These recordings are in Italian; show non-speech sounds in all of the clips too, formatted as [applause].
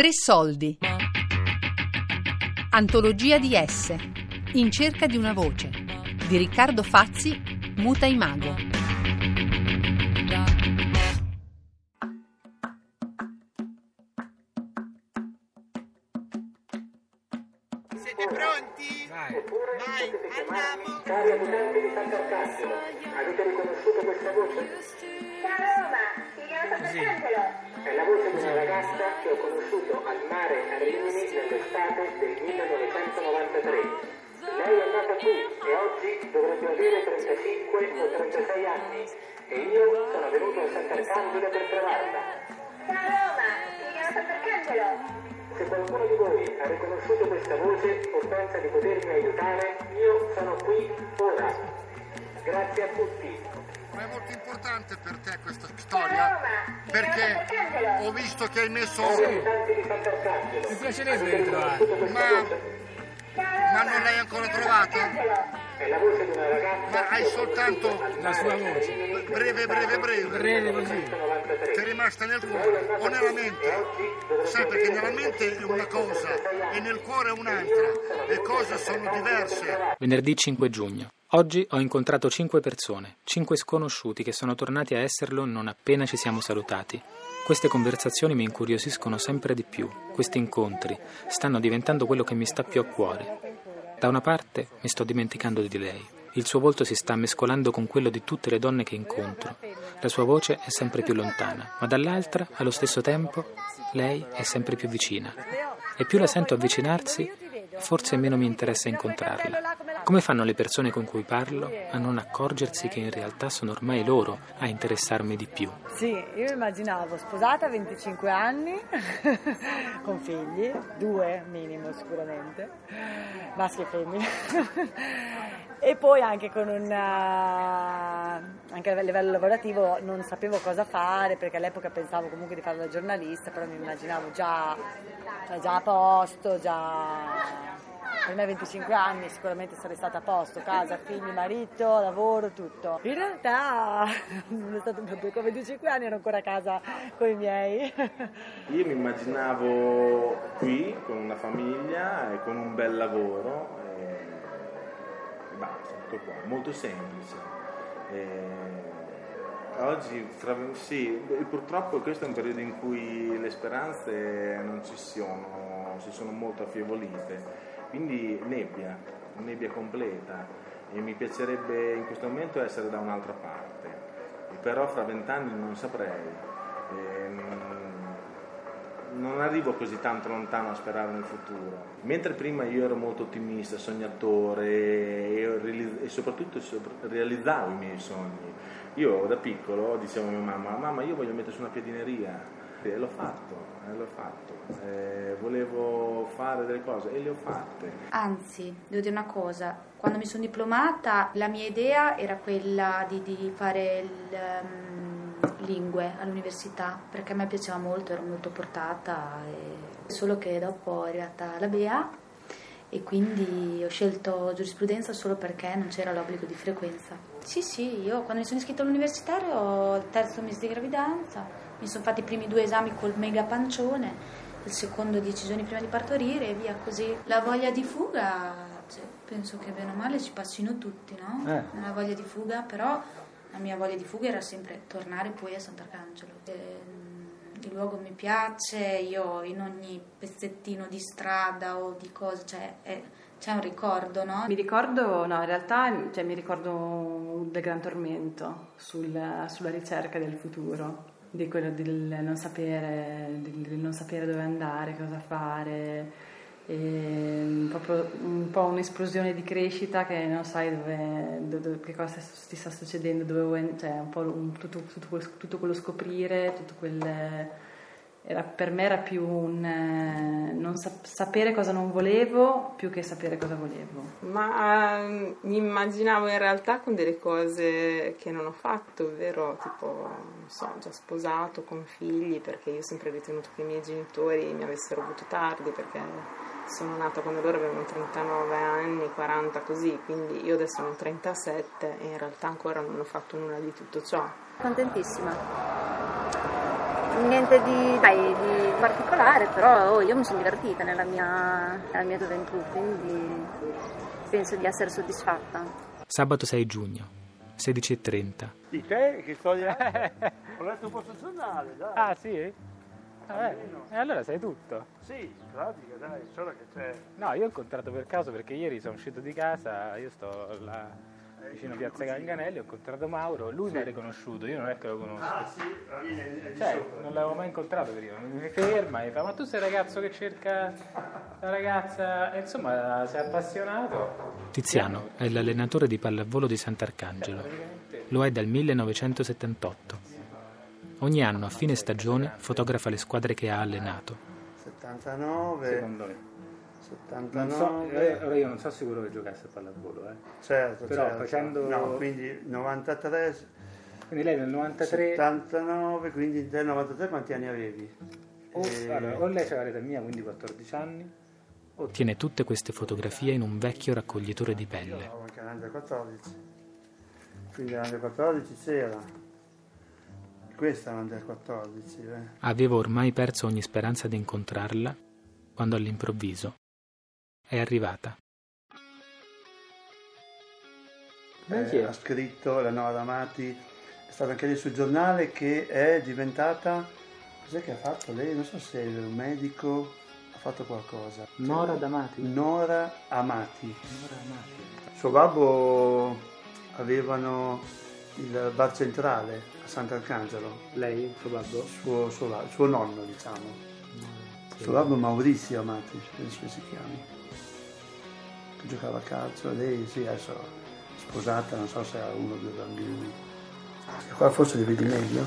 Tre soldi. Antologia di S. In cerca di una voce. Di Riccardo Fazzi, Muta Imago. Di avete riconosciuto questa voce? Ciao Roma, chiamo Sant'Angelo. È la voce di una ragazza che ho conosciuto al mare a Rimini nell'estate del 1993. Lei è nata qui e oggi dovrebbe avere 35 o 36 anni e io sono venuto a Sant'Arcangelo per trovarla. Ciao Roma, chiamo Sant'Angelo. Se qualcuno di voi ha riconosciuto questa voce o pensa di potermi aiutare, io sono qui ora. Grazie a tutti. Ma è molto importante per te questa storia perché ho visto che hai messo... Mi piacerebbe ritrovare. Ma- Ma non l'hai ancora trovata? È la voce di una ragazza Ma hai che soltanto la sua voce. Breve, breve, breve. Breve così. 1993. Ti è rimasta nel cuore o nella mente? Sai perché nella mente è una cosa e nel cuore è un'altra. Le cose sono diverse. Venerdì 5 giugno. Oggi ho incontrato cinque persone, cinque sconosciuti che sono tornati a esserlo non appena ci siamo salutati. Queste conversazioni mi incuriosiscono sempre di più, questi incontri stanno diventando quello che mi sta più a cuore. Da una parte mi sto dimenticando di lei, il suo volto si sta mescolando con quello di tutte le donne che incontro, la sua voce è sempre più lontana, ma dall'altra, allo stesso tempo, lei è sempre più vicina. E più la sento avvicinarsi, forse meno mi interessa incontrarla. Come fanno le persone con cui parlo a non accorgersi che in realtà sono ormai loro a interessarmi di più? Sì, io immaginavo sposata a 25 anni, [laughs] con figli, due minimo sicuramente, maschi e femmine, [laughs] e poi anche con un, eh, anche a livello lavorativo non sapevo cosa fare perché all'epoca pensavo comunque di fare la giornalista, però mi immaginavo già, già a posto, già per me 25 anni sicuramente sarei stata a posto, casa, figli, marito, lavoro, tutto. In realtà [laughs] non è stato proprio come 25 anni ero ancora a casa con i miei. [laughs] Io mi immaginavo qui con una famiglia e con un bel lavoro e basta, tutto qua, molto semplice. E oggi, fra- sì, e purtroppo questo è un periodo in cui le speranze non ci sono, si sono molto affievolite, quindi nebbia, nebbia completa e mi piacerebbe in questo momento essere da un'altra parte, però fra vent'anni non saprei. Ehm, non arrivo così tanto lontano a sperare nel futuro. Mentre prima io ero molto ottimista, sognatore e, soprattutto sopra- realizzavo i miei sogni. Io da piccolo dicevo a mia mamma, mamma io voglio mettere su una piedineria. E l'ho fatto, eh, l'ho fatto. Eh, volevo fare delle cose e le ho fatte. Anzi, devo dire una cosa, quando mi sono diplomata la mia idea era quella di, di fare il, ehm, lingue all'università, perché a me piaceva molto, ero molto portata, e- solo che dopo è arrivata la BEA e quindi ho scelto giurisprudenza solo perché non c'era l'obbligo di frequenza. Sì, sì, io quando mi sono iscritta all'universitario ho il terzo mese di gravidanza, mi sono fatti i primi due esami col mega pancione, il secondo dieci giorni prima di partorire e via così. La voglia di fuga, cioè, penso che bene o male ci passino tutti, no? La voglia di fuga, però la mia voglia di fuga era sempre tornare poi a Sant'Arcangelo. Ehm, Il luogo mi piace, io in ogni pezzettino di strada o di cosa, cioè è- c'è un ricordo, no? Mi ricordo, no, in realtà cioè, mi ricordo del gran tormento sul- sulla ricerca del futuro, di quello del non sapere, del non sapere dove andare, cosa fare, proprio un po' un'esplosione di crescita che non sai dove, dove- che cosa ti sta succedendo, dove vuoi, cioè un po' un- tutto, tutto tutto quello scoprire, tutto quel... Era, per me era più un eh, non sap- sapere cosa non volevo più che sapere cosa volevo. Ma ehm, mi immaginavo in realtà con delle cose che non ho fatto, ovvero tipo, non so, già sposato, con figli, perché io ho sempre ritenuto che i miei genitori mi avessero avuto tardi, perché sono nata quando loro avevano 39 anni, 40 così, quindi io adesso ho 37 e in realtà ancora non ho fatto nulla di tutto ciò. Contentissima. Niente di, dai, di particolare, però oh, io mi sono divertita nella mia, nella mia gioventù, quindi penso di essere soddisfatta. Sabato 6 giugno, 16.30. Di te che storia [laughs] è? Ho letto un po' sul giornale, dai. Ah sì? Ah, e allora sai tutto? Sì, in pratica, dai, solo che c'è... No, io ho incontrato per caso perché ieri sono uscito di casa, io sto là vicino a Piazza Ganganelli, ho incontrato Mauro, lui Sì. mi ha riconosciuto, io non è che lo conosco. Ah sì, di Cioè, sopra. non l'avevo mai incontrato prima, mi ferma e mi fa ma tu sei il ragazzo che cerca la ragazza e insomma si è appassionato. Tiziano è l'allenatore di pallavolo di Sant'Arcangelo, lo è dal 1978. Ogni anno a fine stagione fotografa le squadre che ha allenato. 79, Secondo me. 79... ora io non so sicuro che giocasse a pallavolo, eh. Certo, Però certo. facendo- No, quindi 93, Quindi lei nel 93 79, quindi nel 93 quanti anni avevi? o, Eh, allora, o lei c'era l'età mia, quindi 14 anni, o tiene tutte queste fotografie in un vecchio raccoglitore di pelle. Io anche l'Under 14. Quindi l'Under 14 c'era. Questa è l'Under 14, eh. Avevo ormai perso ogni speranza di incontrarla quando all'improvviso è arrivata. Eh, ha scritto la Nora Amati, è stata anche lei sul giornale che è diventata, cos'è che ha fatto lei? Non so se è un medico, ha fatto qualcosa. Nora D'Amati? Nora Amati. Nora Amati. Suo babbo avevano il bar centrale a Sant'Arcangelo. Lei, suo babbo? Suo, suo, suo nonno, diciamo. Suo babbo Maurizio Amati, penso che si chiami. Che giocava a calcio, lei sì, adesso è sposata, non so se ha uno o due bambini. E qua forse li vedi meglio.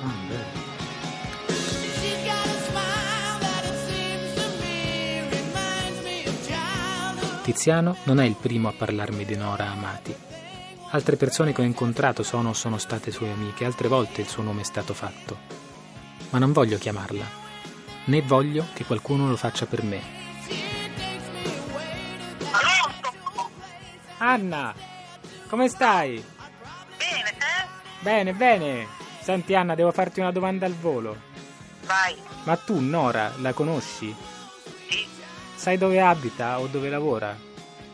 Ah, Tiziano non è il primo a parlarmi di Nora Amati. Altre persone che ho incontrato sono o sono state sue amiche, altre volte il suo nome è stato fatto. Ma non voglio chiamarla, né voglio che qualcuno lo faccia per me. Anna, come stai? Bene, te? Bene, bene. Senti Anna, devo farti una domanda al volo. Vai. Ma tu Nora la conosci? Sì. Sai dove abita o dove lavora?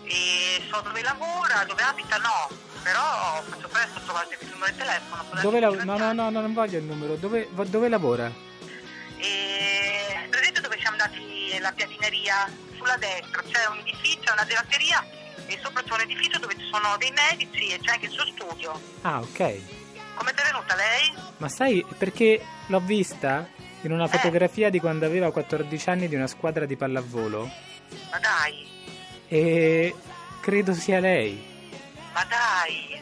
E so dove lavora, dove abita no. Però faccio presto a trovarti il numero di telefono. Dove la- no, no, no, no, non voglio il numero. Dove, dove lavora? E presente dove siamo andati la piadineria? Sulla destra c'è un edificio, una gelateria e sopra c'è un edificio dove ci sono dei medici e c'è anche il suo studio. Ah, ok. Come ti è venuta lei? Ma sai perché l'ho vista in una fotografia di quando aveva 14 anni di una squadra di pallavolo Ma dai, e credo sia lei. ma dai,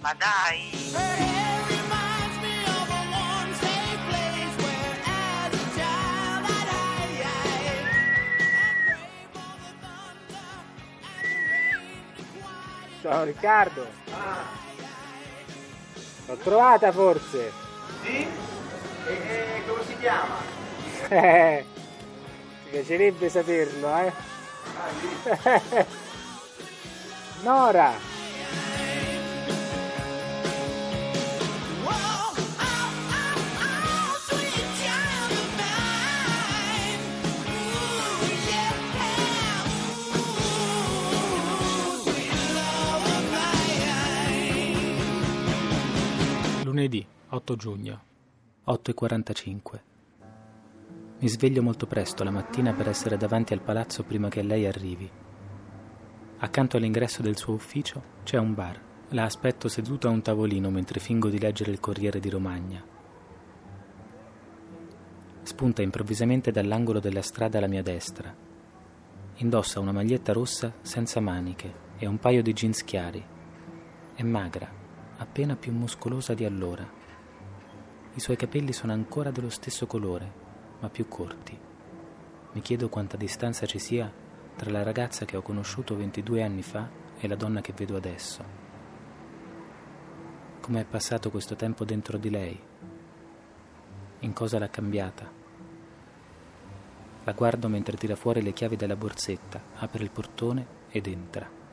ma dai. Ciao Riccardo. L'ho trovata forse. Sì? E, come si chiama? Eh, mi piacerebbe saperlo, eh. [laughs] Nora. Lunedì 8 giugno, 8.45. Mi sveglio molto presto la mattina per essere davanti al palazzo prima che lei arrivi. Accanto all'ingresso del suo ufficio c'è un bar. La aspetto seduto a un tavolino mentre fingo di leggere il Corriere di Romagna. Spunta improvvisamente dall'angolo della strada alla mia destra. Indossa una maglietta rossa senza maniche e un paio di jeans chiari. È magra, appena più muscolosa di allora. I suoi capelli sono ancora dello stesso colore, ma più corti. Mi chiedo quanta distanza ci sia tra la ragazza che ho conosciuto 22 anni fa e la donna che vedo adesso. Come è passato questo tempo dentro di lei? In cosa l'ha cambiata? La guardo mentre tira fuori le chiavi dalla borsetta, apre il portone ed entra.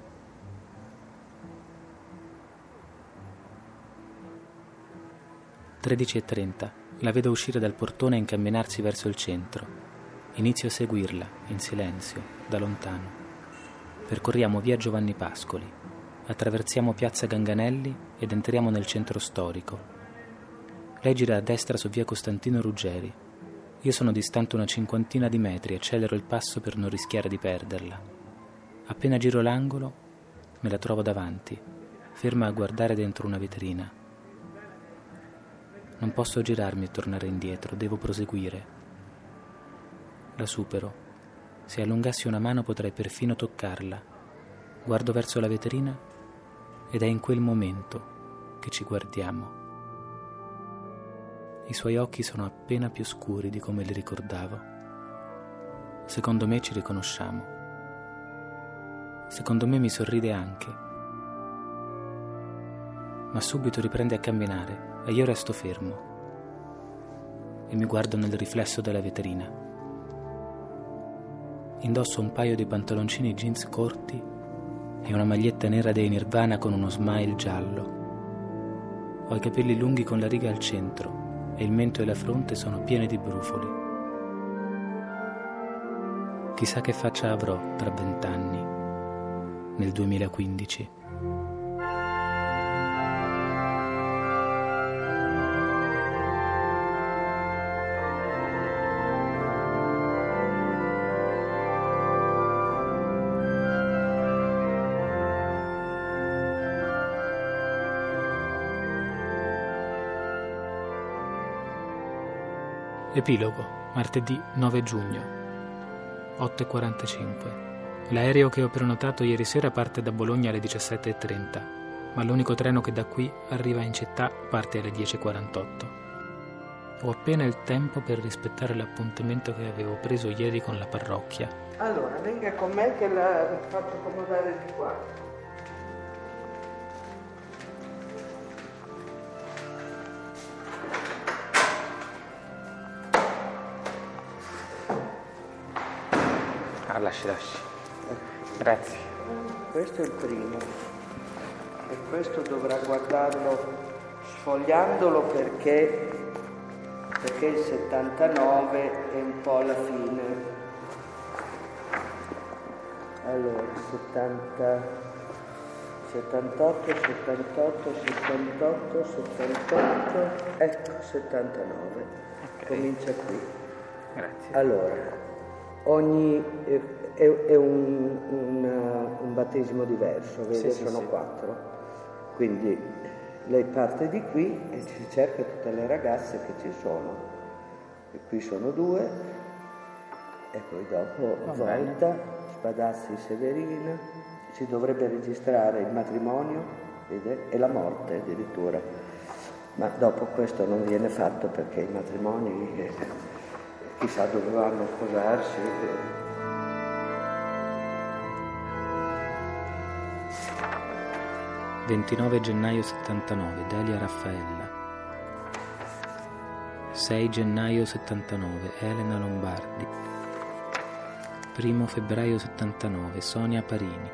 Tredici e trenta. La vedo uscire dal portone e incamminarsi verso il centro. Inizio a seguirla, in silenzio, da lontano. Percorriamo via Giovanni Pascoli, attraversiamo piazza Ganganelli ed entriamo nel centro storico. Lei gira a destra su via Costantino Ruggeri. Io sono distante una cinquantina di metri e accelero il passo per non rischiare di perderla. Appena giro l'angolo, me la trovo davanti, ferma a guardare dentro una vetrina. Non posso girarmi e tornare indietro, devo proseguire. La supero. Se allungassi una mano potrei perfino toccarla. Guardo verso la vetrina ed è in quel momento che ci guardiamo. I suoi occhi sono appena più scuri di come li ricordavo. Secondo me ci riconosciamo. Secondo me mi sorride anche. Ma subito riprende a camminare e io resto fermo e mi guardo nel riflesso della vetrina. Indosso un paio di pantaloncini jeans corti e una maglietta nera dei Nirvana con uno smile giallo. Ho i capelli lunghi con la riga al centro e il mento e la fronte sono pieni di brufoli. Chissà che faccia avrò tra vent'anni, nel 2015. Epilogo, martedì 9 giugno, 8.45. L'aereo che ho prenotato ieri sera parte da Bologna alle 17.30, ma l'unico treno che da qui arriva in città parte alle 10.48. Ho appena il tempo per rispettare l'appuntamento che avevo preso ieri con la parrocchia. Allora, venga con me che la faccio accomodare di qua. Ah, lasci, lasci. Grazie. Questo è il primo e questo dovrà guardarlo sfogliandolo perché, perché il 79 è un po' la fine. Allora, 70, 78, 78, 78, 78, ecco 79. Comincia qui. Grazie. Allora, ogni è, è un, un, un battesimo diverso, vede? Sì, sono sì. quattro. Quindi lei parte di qui e si cerca tutte le ragazze che ci sono. E qui sono due, e poi dopo Va Volta, Spadazzi, Severina, si dovrebbe registrare il matrimonio vede? e la morte addirittura. Ma dopo questo non viene fatto perché i matrimoni eh, chissà dove vanno a sposarsi. eh. 29 gennaio 79, Delia Raffaella. 6 gennaio 79, Elena Lombardi. 1 febbraio 79, Sonia Parini.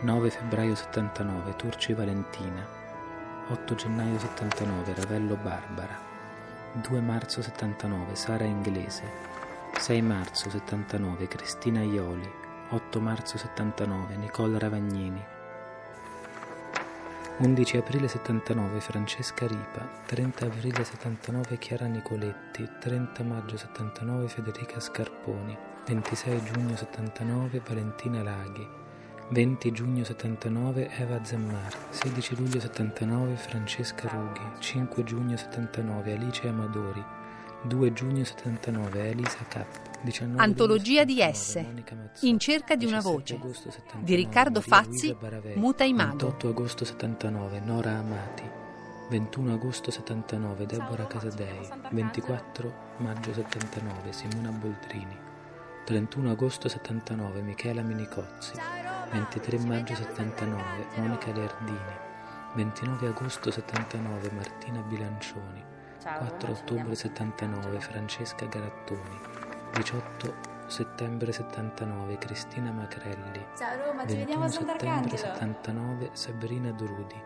9 febbraio 79, Turci Valentina. 8 gennaio 79, Ravello Barbara. 2 marzo 79, Sara Inglese. 6 marzo 79, Cristina Ioli. 8 marzo 79, Nicole Ravagnini. 11 aprile 79 Francesca Ripa, 30 aprile 79 Chiara Nicoletti, 30 maggio 79 Federica Scarponi, 26 giugno 79 Valentina Laghi, 20 giugno 79 Eva Zammar, 16 luglio 79 Francesca Rughi, 5 giugno 79 Alice Amadori, 2 giugno 79 Elisa K, 19 Antologia di luglio esse. 79, Monica Mazzotti, In cerca di una 17 voce. agosto 79, Di Riccardo Fazzi, Muta Imago. 28 agosto 79 Nora Amati. 21 agosto 79 Deborah Casadei. 24 maggio 79 Simona Boldrini 31 agosto 79 Michela Minicozzi 23 maggio 79 Monica Leardini 29 agosto 79 Martina Bilancioni. 4 ottobre 79 Francesca Garattoni. 18 settembre 79 Cristina Macrelli Ciao Roma, ci 21 vediamo a settembre Sant'Arcangelo. 79 Sabrina Drudi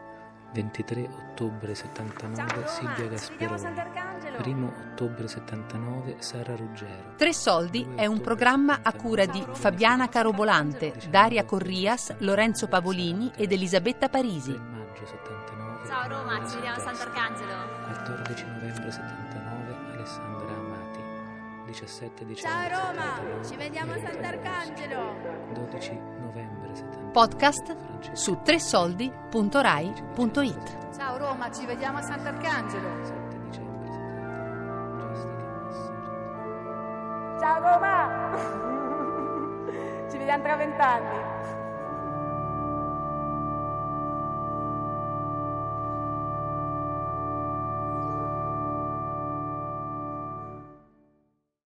23 ottobre 79 Ciao Silvia Gasperoni. 1 ottobre 79 Sara Ruggero. Tre Soldi è un programma a cura di Fabiana Carobolante, Daria Corrias, Lorenzo Pavolini ed Elisabetta Parisi. maggio 79 Ciao Roma, ci vediamo a Sant'Arcangelo. 14 novembre 79 Alessandra Amati. 17 dicembre Ciao Roma, 79, ci vediamo a Sant'Arcangelo. 12 novembre 79 Podcast su tresoldi.rai.it. Ciao Roma, ci vediamo a Sant'Arcangelo. Roma! [laughs] Ci vediamo tra vent'anni.